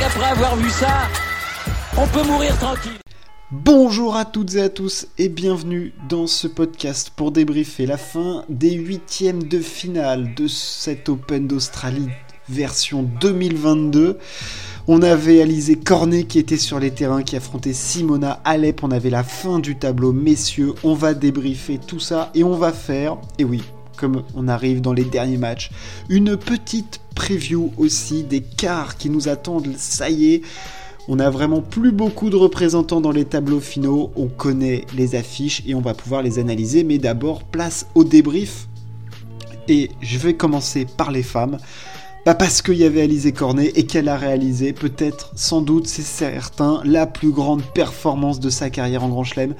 avoir vu ça, on peut mourir tranquille. Bonjour à toutes et à tous et bienvenue dans ce podcast pour débriefer la fin des huitièmes de finale de cet Open d'Australie version 2022. On avait Alizé Cornet qui était sur les terrains, qui affrontait Simona Alep. On avait la fin du tableau, messieurs. On va débriefer tout ça et on va faire, et oui, comme on arrive dans les derniers matchs, une petite preview aussi des quarts qui nous attendent. Ça y est. On a vraiment plus beaucoup de représentants dans les tableaux finaux, on connaît les affiches et on va pouvoir les analyser, mais d'abord place au débrief. Et je vais commencer par les femmes. Pas parce qu'il y avait Alizé Cornet et qu'elle a réalisé, peut-être, sans doute, c'est certain, la plus grande performance de sa carrière en Grand Chelem.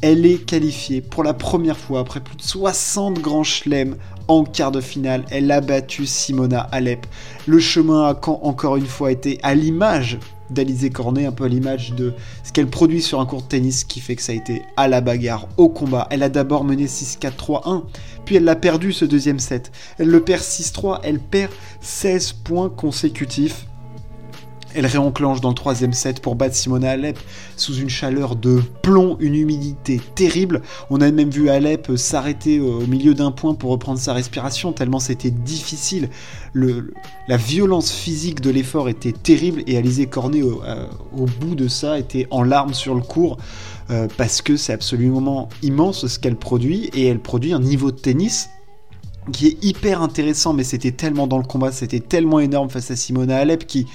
Elle est qualifiée pour la première fois après plus de 60 grands chelems en quart de finale. Elle a battu Simona Alep. Le chemin a encore une fois été à l'image d'Alizé Cornet, un peu à l'image de ce qu'elle produit sur un court de tennis, qui fait que ça a été à la bagarre, au combat. Elle a d'abord mené 6-4-3-1, puis elle l'a perdu ce deuxième set. Elle le perd 6-3, elle perd 16 points consécutifs. Elle réenclenche dans le troisième set pour battre Simona Alep sous une chaleur de plomb, une humidité terrible. On a même vu Alep s'arrêter au milieu d'un point pour reprendre sa respiration, tellement c'était difficile. Le, la violence physique de l'effort était terrible et Alizé Cornet, au, euh, bout de ça, était en larmes sur le cours. Euh, parce que c'est absolument immense ce qu'elle produit et elle produit un niveau de tennis qui est hyper intéressant mais c'était tellement dans le combat, c'était tellement énorme face à Simona Alep qui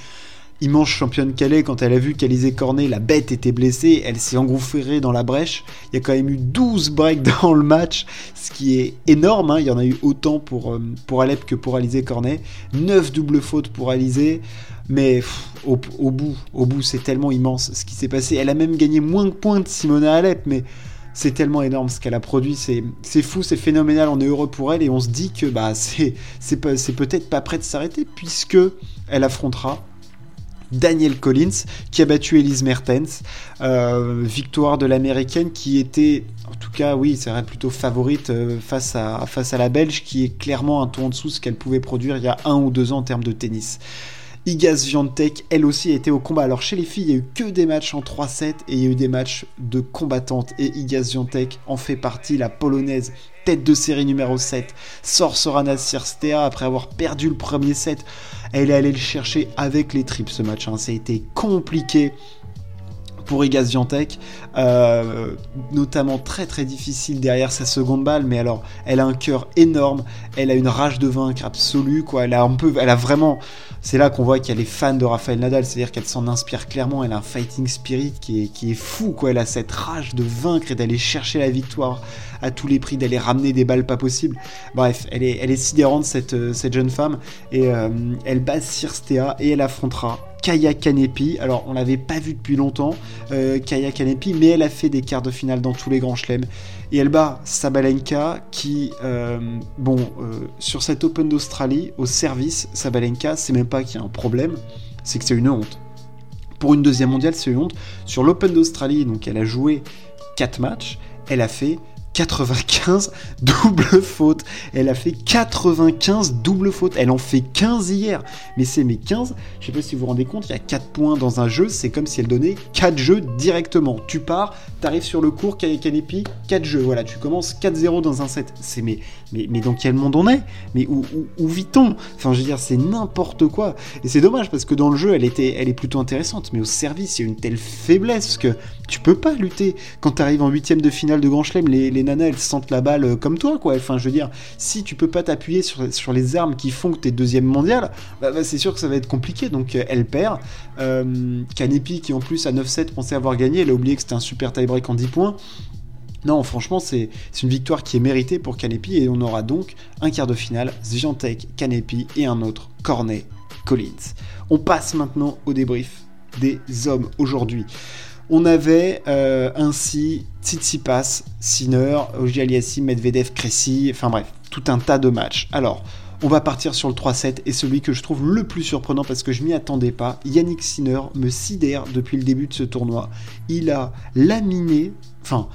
immense championne est, quand elle a vu qu'Alizé Cornet, la bête, était blessée, elle s'est engouffrée dans la brèche. Il y a quand même eu 12 breaks dans le match, ce qui est énorme. Hein. Il y en a eu autant pour, euh, Alep que pour Alizé Cornet. 9 doubles fautes pour Alizé. Mais au, bout, au bout, c'est tellement immense ce qui s'est passé. Elle a même gagné moins de points de Simona Alep, mais c'est tellement énorme ce qu'elle a produit, c'est, fou, c'est phénoménal, on est heureux pour elle et on se dit que bah, c'est peut-être pas prêt de s'arrêter puisque elle affrontera Daniel Collins, qui a battu Elise Mertens. Euh, victoire de l'américaine qui était, en tout cas, oui, c'est vrai, plutôt favorite euh, face, à, la belge, qui est clairement un ton en dessous de ce qu'elle pouvait produire il y a un ou deux ans en termes de tennis. Igaz Viantec, elle aussi, a été au combat. Alors chez les filles, il n'y a eu que des matchs en 3-7 et il y a eu des matchs de combattantes. Et Igaz Viantec en fait partie, la polonaise, tête de série numéro 7, sort Sorana Sirstea après avoir perdu le premier set. Elle est allée le chercher avec les tripes ce match. Hein. Ça a été compliqué pour Igaz euh, notamment très très difficile derrière sa seconde balle, mais alors elle a un cœur énorme, elle a une rage de vaincre absolue, quoi. Elle a peu, elle a vraiment, c'est là qu'on voit qu'elle est fan de Rafael Nadal, c'est-à-dire qu'elle s'en inspire clairement, elle a un fighting spirit qui est, fou, quoi. Elle a cette rage de vaincre et d'aller chercher la victoire à tous les prix, d'aller ramener des balles pas possibles. Bref, elle est, sidérante cette, euh, cette jeune femme et euh, elle bat Sirstea et elle affrontera Kaya Kanepi. Alors, on l'avait pas vu depuis longtemps, euh, Kaya Kanepi, mais elle a fait des quarts de finale dans tous les grands chelems. Et elle bat Sabalenka, qui, euh, bon, euh, sur cet Open d'Australie, au service, Sabalenka, c'est même pas qu'il y a un problème, c'est que c'est une honte. Pour une deuxième mondiale, c'est une honte. Sur l'Open d'Australie, donc elle a joué 4 matchs, elle a fait 95 double fautes. Elle a fait 95 double fautes. Elle en fait 15 hier. Mais c'est mes 15. Je sais pas si vous vous rendez compte, il y a 4 points dans un jeu. C'est comme si elle donnait 4 jeux directement. Tu pars, t'arrives sur le cours, Kanepi, 4 jeux. Voilà, tu commences 4-0 dans un set. C'est mais, mais, mais dans quel monde on est? Mais où, où, vit-on? Enfin, je veux dire, c'est n'importe quoi. Et c'est dommage parce que dans le jeu, elle, était, elle est plutôt intéressante. Mais au service, il y a une telle faiblesse que tu peux pas lutter. Quand tu arrives en huitième de finale de Grand Chelem, les nanas, elles sentent la balle euh, comme toi, quoi. Enfin, je veux dire, si tu peux pas t'appuyer sur, sur les armes qui font que t'es deuxième mondial, bah, bah, c'est sûr que ça va être compliqué. Donc, euh, elle perd. Euh, qui en plus à 9-7 pensait avoir gagné, elle a oublié que c'était un super tie-break en 10 points. Non, franchement, c'est une victoire qui est méritée pour Kanepi et on aura donc un quart de finale, Zviantek, Kanepi et un autre, Cornet, Collins. On passe maintenant au débrief des hommes aujourd'hui. On avait euh, ainsi Tsitsipas, Sinner, Ogier Aliassim, Medvedev, Cressy, enfin bref, tout un tas de matchs. Alors, on va partir sur le 3-7 et celui que je trouve le plus surprenant parce que je m'y attendais pas. Yannick Sinner me sidère depuis le début de ce tournoi. Il a laminé, enfin,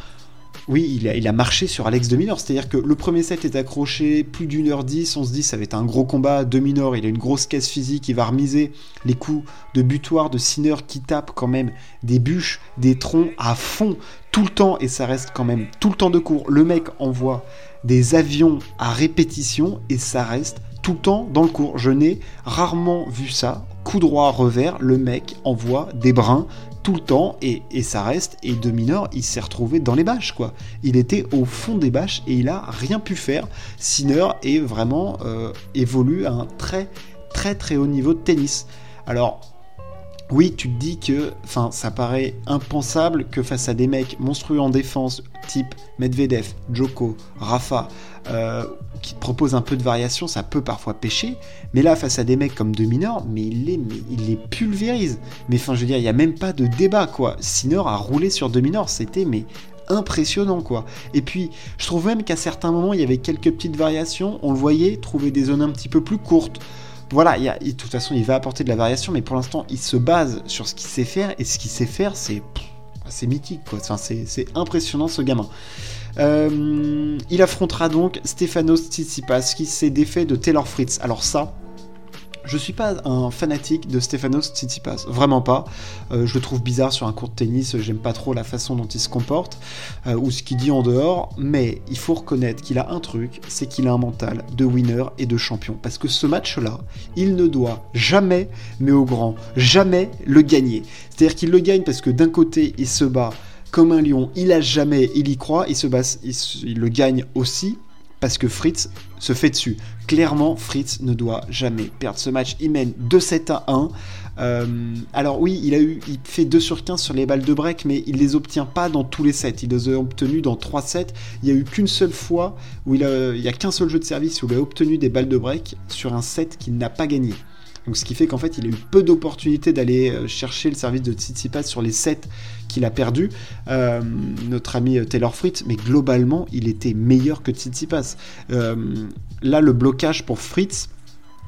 oui, il a, marché sur Alex de Minor. C'est-à-dire que le premier set est accroché plus d'une heure dix. On se dit ça va être un gros combat. De Minor, il a une grosse caisse physique. Il va remiser les coups de butoir de Sinner qui tape quand même des bûches, des troncs à fond tout le temps. Et ça reste quand même tout le temps de cours. Le mec envoie des avions à répétition et ça reste tout le temps dans le cours. Je n'ai rarement vu ça. Coup droit, revers, le mec envoie des brins tout le temps et, ça reste. Et de mineur, il s'est retrouvé dans les bâches, quoi. Il était au fond des bâches et il a rien pu faire. Sinner est vraiment euh, évolue à un très très très haut niveau de tennis. Alors oui, tu te dis que, ça paraît impensable que face à des mecs monstrueux en défense, type Medvedev, Joko, Rafa, euh, qui te proposent un peu de variation, ça peut parfois pêcher. Mais là, face à des mecs comme De Minor, mais il les, il les pulvérise. Mais enfin, je veux dire, il n'y a même pas de débat, quoi. Sinor a roulé sur De Minor, c'était mais impressionnant quoi. Et puis je trouve même qu'à certains moments il y avait quelques petites variations, on le voyait trouver des zones un petit peu plus courtes, voilà, il de toute façon, il va apporter de la variation, mais pour l'instant, il se base sur ce qu'il sait faire, et ce qu'il sait faire, c'est c'est mythique, quoi. c'est impressionnant ce gamin. Euh, il affrontera donc Stefanos Tsitsipas qui s'est défait de Taylor Fritz. Alors ça, je suis pas un fanatique de Stefanos Tsitsipas, vraiment pas. Euh, je le trouve bizarre sur un court de tennis, j'aime pas trop la façon dont il se comporte euh, ou ce qu'il dit en dehors, mais il faut reconnaître qu'il a un truc, c'est qu'il a un mental de winner et de champion. Parce que ce match-là, il ne doit jamais, mais au grand, jamais le gagner. C'est-à-dire qu'il le gagne parce que d'un côté, il se bat comme un lion, il a jamais, il y croit, il se bat, il le gagne aussi parce que Fritz se fait dessus. Clairement, Fritz ne doit jamais perdre ce match. Il mène 2-7 à 1. Euh, alors oui, il a eu, il fait 2 sur 15 sur les balles de break, mais il les obtient pas dans tous les sets. Il les a obtenus dans 3 sets. Il y a eu qu'une seule fois où il, a, il y a qu'un seul jeu de service où il a obtenu des balles de break sur un set qu'il n'a pas gagné. Donc ce qui fait qu'en fait il a eu peu d'opportunités d'aller euh, chercher le service de Tsitsipas sur les 7 qu'il a perdu, euh, notre ami euh, Taylor Fritz, mais globalement il était meilleur que Tsitsipas. là le blocage pour Fritz,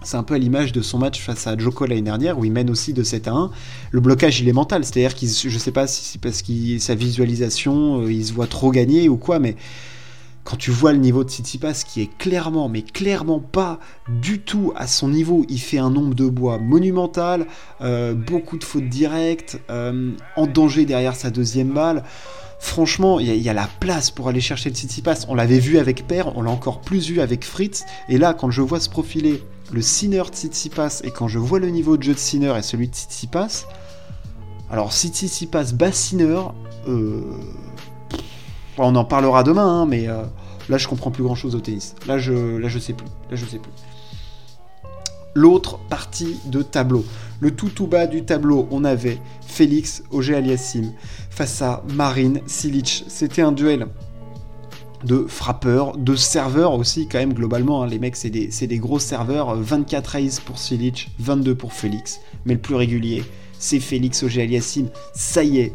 c'est un peu à l'image de son match face à Joko l'année dernière, où il mène aussi de 7 à 1. Le blocage, il est mental. C'est-à-dire qu'il, je sais pas si c'est parce que sa visualisation, il se voit trop gagner ou quoi, mais quand tu vois le niveau de Tsitsipas qui est clairement, mais clairement pas du tout à son niveau, il fait un nombre de bois monumental, euh, beaucoup de fautes directes, euh, en danger derrière sa deuxième balle. Franchement, il y, a la place pour aller chercher le Tsitsipas. On l'avait vu avec Per, on l'a encore plus vu avec Fritz. Et là, quand je vois se profiler le Sinner Tsitsipas et quand je vois le niveau de jeu de Sinner et celui de Tsitsipas, alors si Tsitsipas bat Sinner, euh, on en parlera demain, hein, mais euh, là je comprends plus grand chose au tennis. Là je, là sais plus. Là je sais plus. L'autre partie de tableau. Le tout tout bas du tableau, on avait Félix Auger Aliassim face à Marine Silic. C'était un duel de frappeurs, de serveurs aussi quand même globalement. Hein. Les mecs c'est des, gros serveurs. 24 races pour Silic, 22 pour Félix. Mais le plus régulier, c'est Félix Auger Aliassim. Ça y est,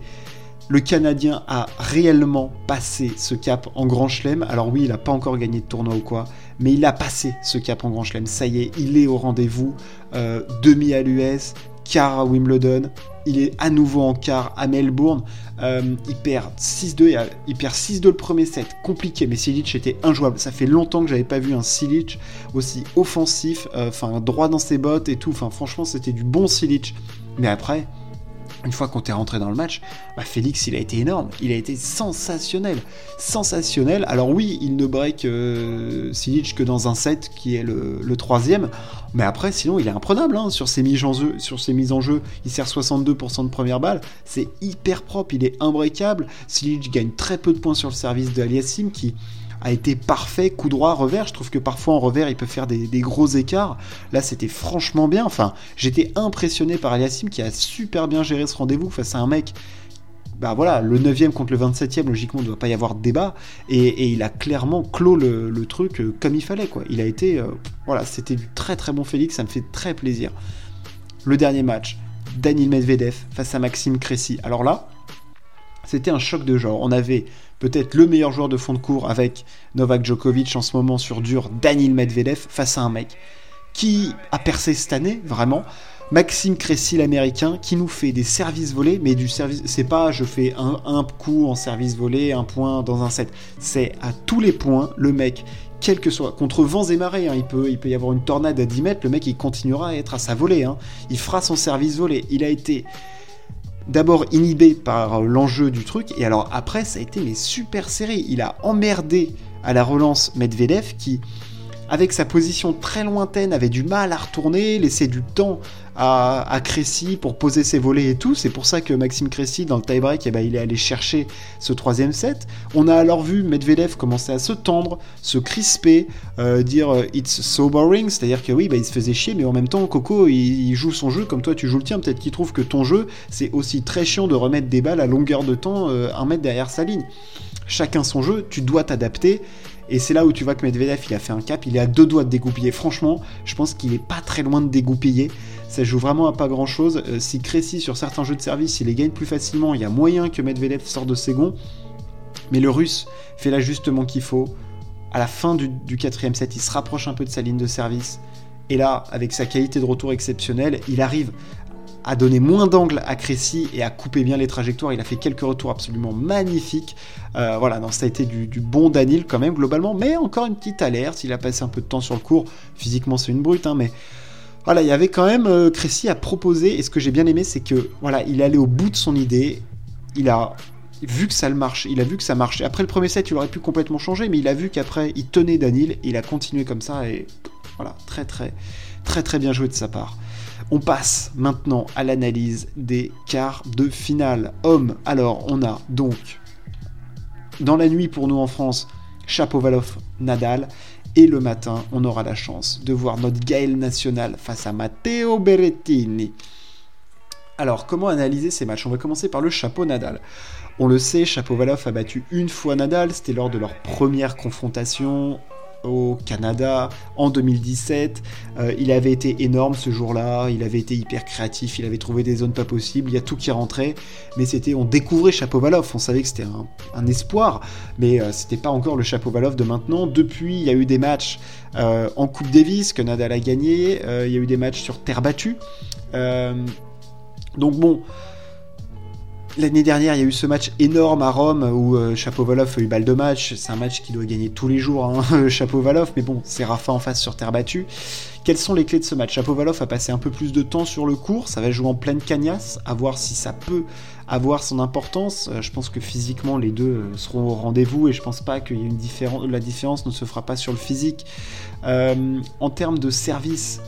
le Canadien a réellement passé ce cap en Grand Chelem. Alors oui, il n'a pas encore gagné de tournoi ou quoi, mais il a passé ce cap en Grand Chelem. Ça y est, il est au rendez-vous. Euh, demi à l'US, quart à Wimbledon. Il est à nouveau en quart à Melbourne. Euh, il perd 6-2. Il perd 6-2 le premier set. Compliqué, mais Silic était injouable. Ça fait longtemps que j'avais pas vu un Silic aussi offensif, euh, enfin droit dans ses bottes et tout. Enfin franchement, c'était du bon Silic. Mais après, une fois qu'on est rentré dans le match, bah, Félix il a été énorme, il a été sensationnel, sensationnel. Alors oui, il ne break euh, Silic que dans un set qui est le, troisième, mais après sinon il est imprenable hein, sur, ses mises en jeu, sur ses mises en jeu. Il sert 62% de première balle, c'est hyper propre, il est imbreakable. Silic gagne très peu de points sur le service de Aliassim qui a été parfait, coup droit, revers. Je trouve que parfois en revers, il peut faire des, gros écarts. Là, c'était franchement bien. Enfin, j'étais impressionné par Aliassim qui a super bien géré ce rendez-vous face à un mec. Bah voilà, le 9 e contre le 27 e logiquement, il ne doit pas y avoir de débat. Et, il a clairement clos le, truc euh, comme il fallait, quoi. Il a été. Euh, voilà, c'était du très très bon Félix, ça me fait très plaisir. Le dernier match, Daniel Medvedev face à Maxime Cressy. Alors là, c'était un choc de genre. On avait peut-être le meilleur joueur de fond de cours avec Novak Djokovic en ce moment sur dur, Daniel Medvedev, face à un mec qui a percé cette année, vraiment. Maxime Cressy, l'américain, qui nous fait des services volés, mais du service, c'est pas je fais un, un coup en service volé, un point dans un set. C'est à tous les points, le mec, quel que soit, contre vents et marées, hein, il, peut, il peut y avoir une tornade à 10 mètres, le mec il continuera à être à sa volée, hein. il fera son service volé. Il a été d'abord inhibé par l'enjeu du truc, et alors après ça a été les super séries. Il a emmerdé à la relance Medvedev qui avec sa position très lointaine, avait du mal à retourner, laisser du temps à, à pour poser ses volets et tout. C'est pour ça que Maxime Cressy, dans le tie-break, eh ben, il est allé chercher ce troisième set. On a alors vu Medvedev commencer à se tendre, se crisper, euh, dire euh, it's so boring, c'est-à-dire que oui, bah, il se faisait chier, mais en même temps, Coco, il, joue son jeu comme toi tu joues le tien. Peut-être qu'il trouve que ton jeu, c'est aussi très chiant de remettre des balles à longueur de temps, euh, un mètre derrière sa ligne. Chacun son jeu, tu dois t'adapter. Et c'est là où tu vois que Medvedev, il a fait un cap, il est à deux doigts de dégoupiller. Franchement, je pense qu'il est pas très loin de dégoupiller. Ça joue vraiment à pas grand chose. Euh, si Cressy, sur certains jeux de service, il les gagne plus facilement, il y a moyen que Medvedev sorte de ses gonds. Mais le russe fait l'ajustement qu'il faut. À la fin du quatrième set, il se rapproche un peu de sa ligne de service. Et là, avec sa qualité de retour exceptionnelle, il arrive à donner moins d'angle à Cressy et à couper bien les trajectoires. Il a fait quelques retours absolument magnifiques. Euh, voilà, non, ça a été du, bon Danil quand même globalement, mais encore une petite alerte. Il a passé un peu de temps sur le cours. Physiquement, c'est une brute, hein, mais voilà, il y avait quand même euh, Cressy à proposer. Et ce que j'ai bien aimé, c'est que voilà, il allé au bout de son idée. Il a vu que ça le marche, il a vu que ça marchait. Après le premier set, il aurait pu complètement changer, mais il a vu qu'après, il tenait Danil. Il a continué comme ça et voilà, très très très très bien joué de sa part. On passe maintenant à l'analyse des quarts de finale. Hommes, alors on a donc dans la nuit pour nous en France, Chapovalov, Nadal. Et le matin, on aura la chance de voir notre Gaël national face à Matteo Berrettini. Alors, comment analyser ces matchs? On va commencer par le chapeau Nadal. On le sait, Chapovalov a battu une fois Nadal, c'était lors de leur première confrontation au Canada en 2017. Euh, il avait été énorme ce jour-là, il avait été hyper créatif, il avait trouvé des zones pas possibles, il y a tout qui rentrait, mais c'était, on découvrait Chapovalov, on savait que c'était un, espoir, mais euh, c'était pas encore le Chapovalov de maintenant. Depuis, il y a eu des matchs euh, en Coupe Davis que Nadal a gagné, il y a eu des matchs sur terre battue. donc bon, L'année dernière, il y a eu ce match énorme à Rome où euh, Chapovalov a eu balle de match. C'est un match qui doit gagner tous les jours, hein, Chapovalov, mais bon, c'est Rafa en face sur terre battue. Quelles sont les clés de ce match? Chapovalov a passé un peu plus de temps sur le court, ça va jouer en pleine cagnasse, à voir si ça peut avoir son importance. Euh, je pense que physiquement, les deux euh, seront au rendez-vous et je pense pas différence. La différence ne se fera pas sur le physique. en termes de service,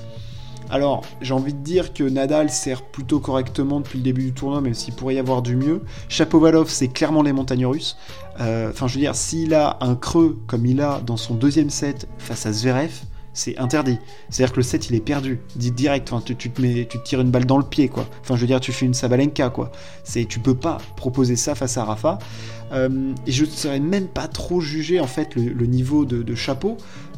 alors, j'ai envie de dire que Nadal sert plutôt correctement depuis le début du tournoi, même s'il pourrait y avoir du mieux. Chapovalov, c'est clairement les montagnes russes. Euh, enfin, je veux dire, s'il a un creux comme il a dans son deuxième set face à Zverev, c'est interdit. C'est-à-dire que le set, il est perdu. Dit direct, enfin, tu, te tu tires une balle dans le pied, quoi. Enfin, je veux dire, tu fais une Sabalenka, quoi. C'est, tu peux pas proposer ça face à Rafa. Euh, et je ne saurais même pas trop juger, en fait, le, niveau de chapeau,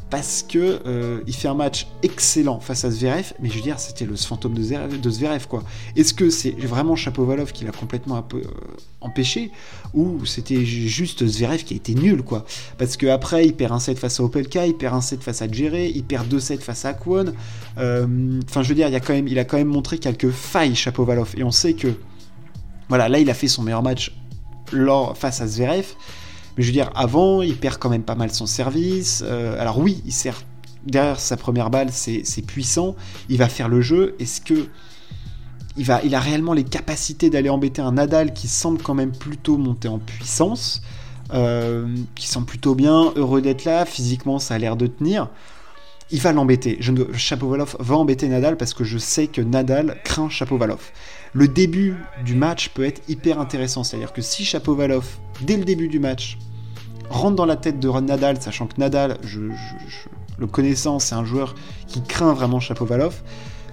parce que euh, il fait un match excellent face à Zverev, mais je veux dire, c'était le fantôme de Zverev, quoi. Est-ce que c'est vraiment Chapovalov qui l'a complètement euh, empêché, ou c'était juste Zverev qui a été nul, quoi? Parce que après, il perd un set face à Opelka, il perd un set face à Djere, il perd deux sets face à Kwon. Euh, enfin, je veux dire, il, a quand même, il a quand même montré quelques failles, Chapovalov, et on sait que, voilà, là, il a fait son meilleur match face à Zverev. Mais je veux dire, avant, il perd quand même pas mal son service. Euh, alors oui, il sert derrière sa première balle, c'est puissant. Il va faire le jeu. Est-ce que il, a réellement les capacités d'aller embêter un Nadal qui semble quand même plutôt monter en puissance, euh, qui semble plutôt bien, heureux d'être là, physiquement ça a l'air de tenir. Il va l'embêter. Chapovalov va embêter Nadal parce que je sais que Nadal craint Chapovalov. Le début du match peut être hyper intéressant, c'est-à-dire que si Chapovalov, dès le début du match, rentre dans la tête de Nadal, sachant que Nadal, le connaissant, c'est un joueur qui craint vraiment Chapovalov.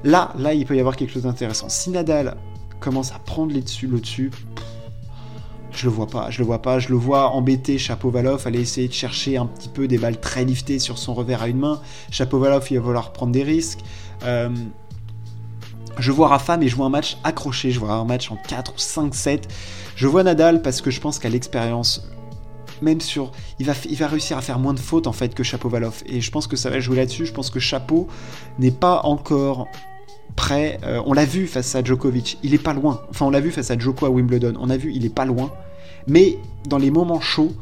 Là, là, il peut y avoir quelque chose d'intéressant. Si Nadal commence à prendre les dessus, le dessus, je le vois pas, je le vois pas, je le vois embêter Chapovalov, aller essayer de chercher un petit peu des balles très liftées sur son revers à une main. Chapovalov, il va vouloir prendre des risques. Euh, je vois Rafa, mais je vois un match accroché, je vois un match en 4 ou 5 7 Je vois Nadal parce que je pense qu'à l'expérience, même sur. Il va, réussir à faire moins de fautes en fait que Chapeau Valoff. Et je pense que ça va jouer là-dessus. Je pense que Chapeau n'est pas encore prêt. Euh, on l'a vu face à Djokovic, il est pas loin. Enfin, on l'a vu face à Djoko à Wimbledon, on a vu, il est pas loin. Mais dans les moments chauds,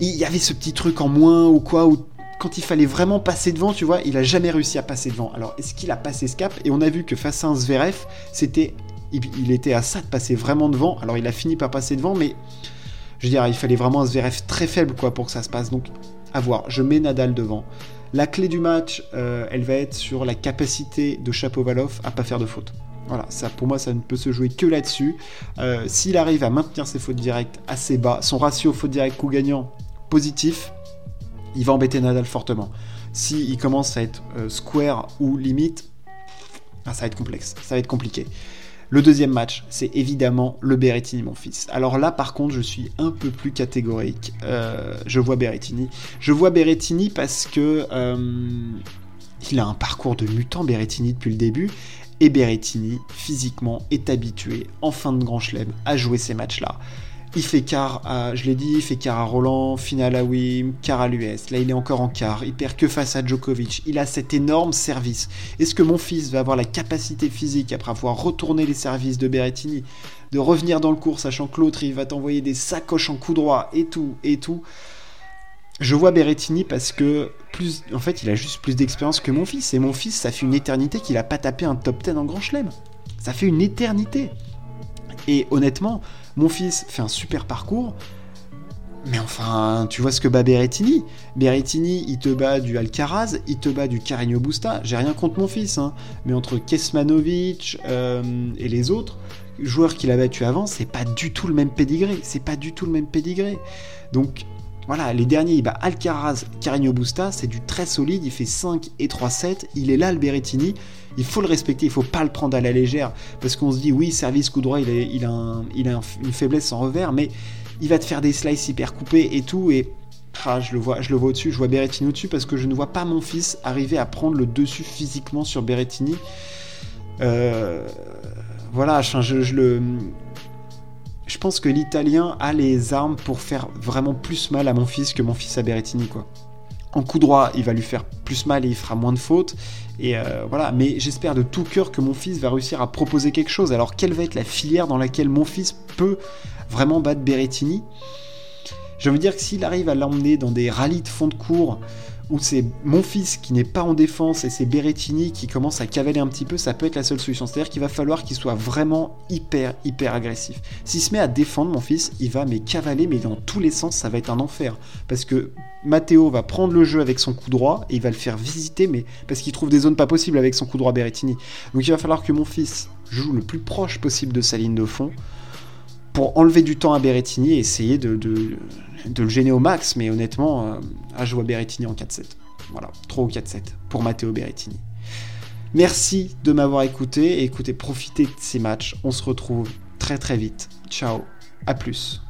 il y avait ce petit truc en moins ou quoi, où quand il fallait vraiment passer devant, tu vois, il a jamais réussi à passer devant. Alors, est-ce qu'il a passé ce cap? Et on a vu que face à un Zverev, c'était, il, était à ça de passer vraiment devant. Alors, il a fini par passer devant, mais je veux dire, il fallait vraiment un Zverev très faible, quoi, pour que ça se passe. Donc, à voir. Je mets Nadal devant. La clé du match, euh, elle va être sur la capacité de Chapovalov à pas faire de faute. Voilà, ça pour moi ça ne peut se jouer que là-dessus. Euh, s'il arrive à maintenir ses fautes directes assez bas, son ratio faute directe coup gagnant positif, il va embêter Nadal fortement. S'il il commence à être euh, square ou limite, ah, ça va être complexe, ça va être compliqué. Le deuxième match, c'est évidemment le Berrettini, mon fils. Alors là, par contre, je suis un peu plus catégorique. Euh, je vois Berrettini. Je vois Berrettini parce que euh, il a un parcours de mutant, Berrettini, depuis le début. Et Berrettini, physiquement, est habitué, en fin de grand chelem, à jouer ces matchs-là. Il fait quart à, je l'ai dit, il fait quart à Roland, finale à Wim, quart à l'US. Là, il est encore en quart. Il perd que face à Djokovic. Il a cet énorme service. Est-ce que mon fils va avoir la capacité physique, après avoir retourné les services de Berrettini, de revenir dans le cours, sachant que l'autre, il va t'envoyer des sacoches en coup droit et tout, et tout? Je vois Berrettini parce que plus, en fait, il a juste plus d'expérience que mon fils. Et mon fils, ça fait une éternité qu'il a pas tapé un top 10 en Grand Chelem. Ça fait une éternité. Et honnêtement, mon fils fait un super parcours. Mais enfin, tu vois ce que bat Berrettini? Berrettini, il te bat du Alcaraz, il te bat du Carreño Busta. J'ai rien contre mon fils, hein. mais entre Kesmanovic euh, et les autres joueurs qu'il a battu avant, c'est pas du tout le même pédigré. C'est pas du tout le même pédigré. Donc voilà, les derniers, il bat Alcaraz, Carreño Busta, c'est du très solide, il fait 5 et 3-7, il est là le Berrettini, il faut le respecter, il faut pas le prendre à la légère, parce qu'on se dit oui, service coup droit, il, a, une faiblesse en revers, mais il va te faire des slices hyper coupés et tout, et ah, je le vois, je le vois au-dessus, je vois Berrettini au-dessus, parce que je ne vois pas mon fils arriver à prendre le dessus physiquement sur Berrettini. Euh, voilà, je le je pense que l'Italien a les armes pour faire vraiment plus mal à mon fils que mon fils à Berrettini, quoi. En coup droit, il va lui faire plus mal et il fera moins de fautes. Et euh, voilà, mais j'espère de tout cœur que mon fils va réussir à proposer quelque chose. Alors, quelle va être la filière dans laquelle mon fils peut vraiment battre Berrettini? Envie de dire que s'il arrive à l'emmener dans des rallyes de fond de cours où c'est mon fils qui n'est pas en défense et c'est Berrettini qui commence à cavaler un petit peu, ça peut être la seule solution. C'est-à-dire qu'il va falloir qu'il soit vraiment hyper, hyper agressif. S'il se met à défendre mon fils, il va mais cavaler, mais dans tous les sens, ça va être un enfer. Parce que Matteo va prendre le jeu avec son coup droit et il va le faire visiter, mais parce qu'il trouve des zones pas possibles avec son coup droit Berrettini. Donc il va falloir que mon fils joue le plus proche possible de sa ligne de fond pour enlever du temps à Berrettini et essayer de, le gêner au max, mais honnêtement, euh, à jouer Berrettini en 4-7. Voilà, 3 ou 4-7 pour Matteo Berrettini. Merci de m'avoir écouté écoutez, profitez de ces matchs. On se retrouve très très vite. Ciao, à plus.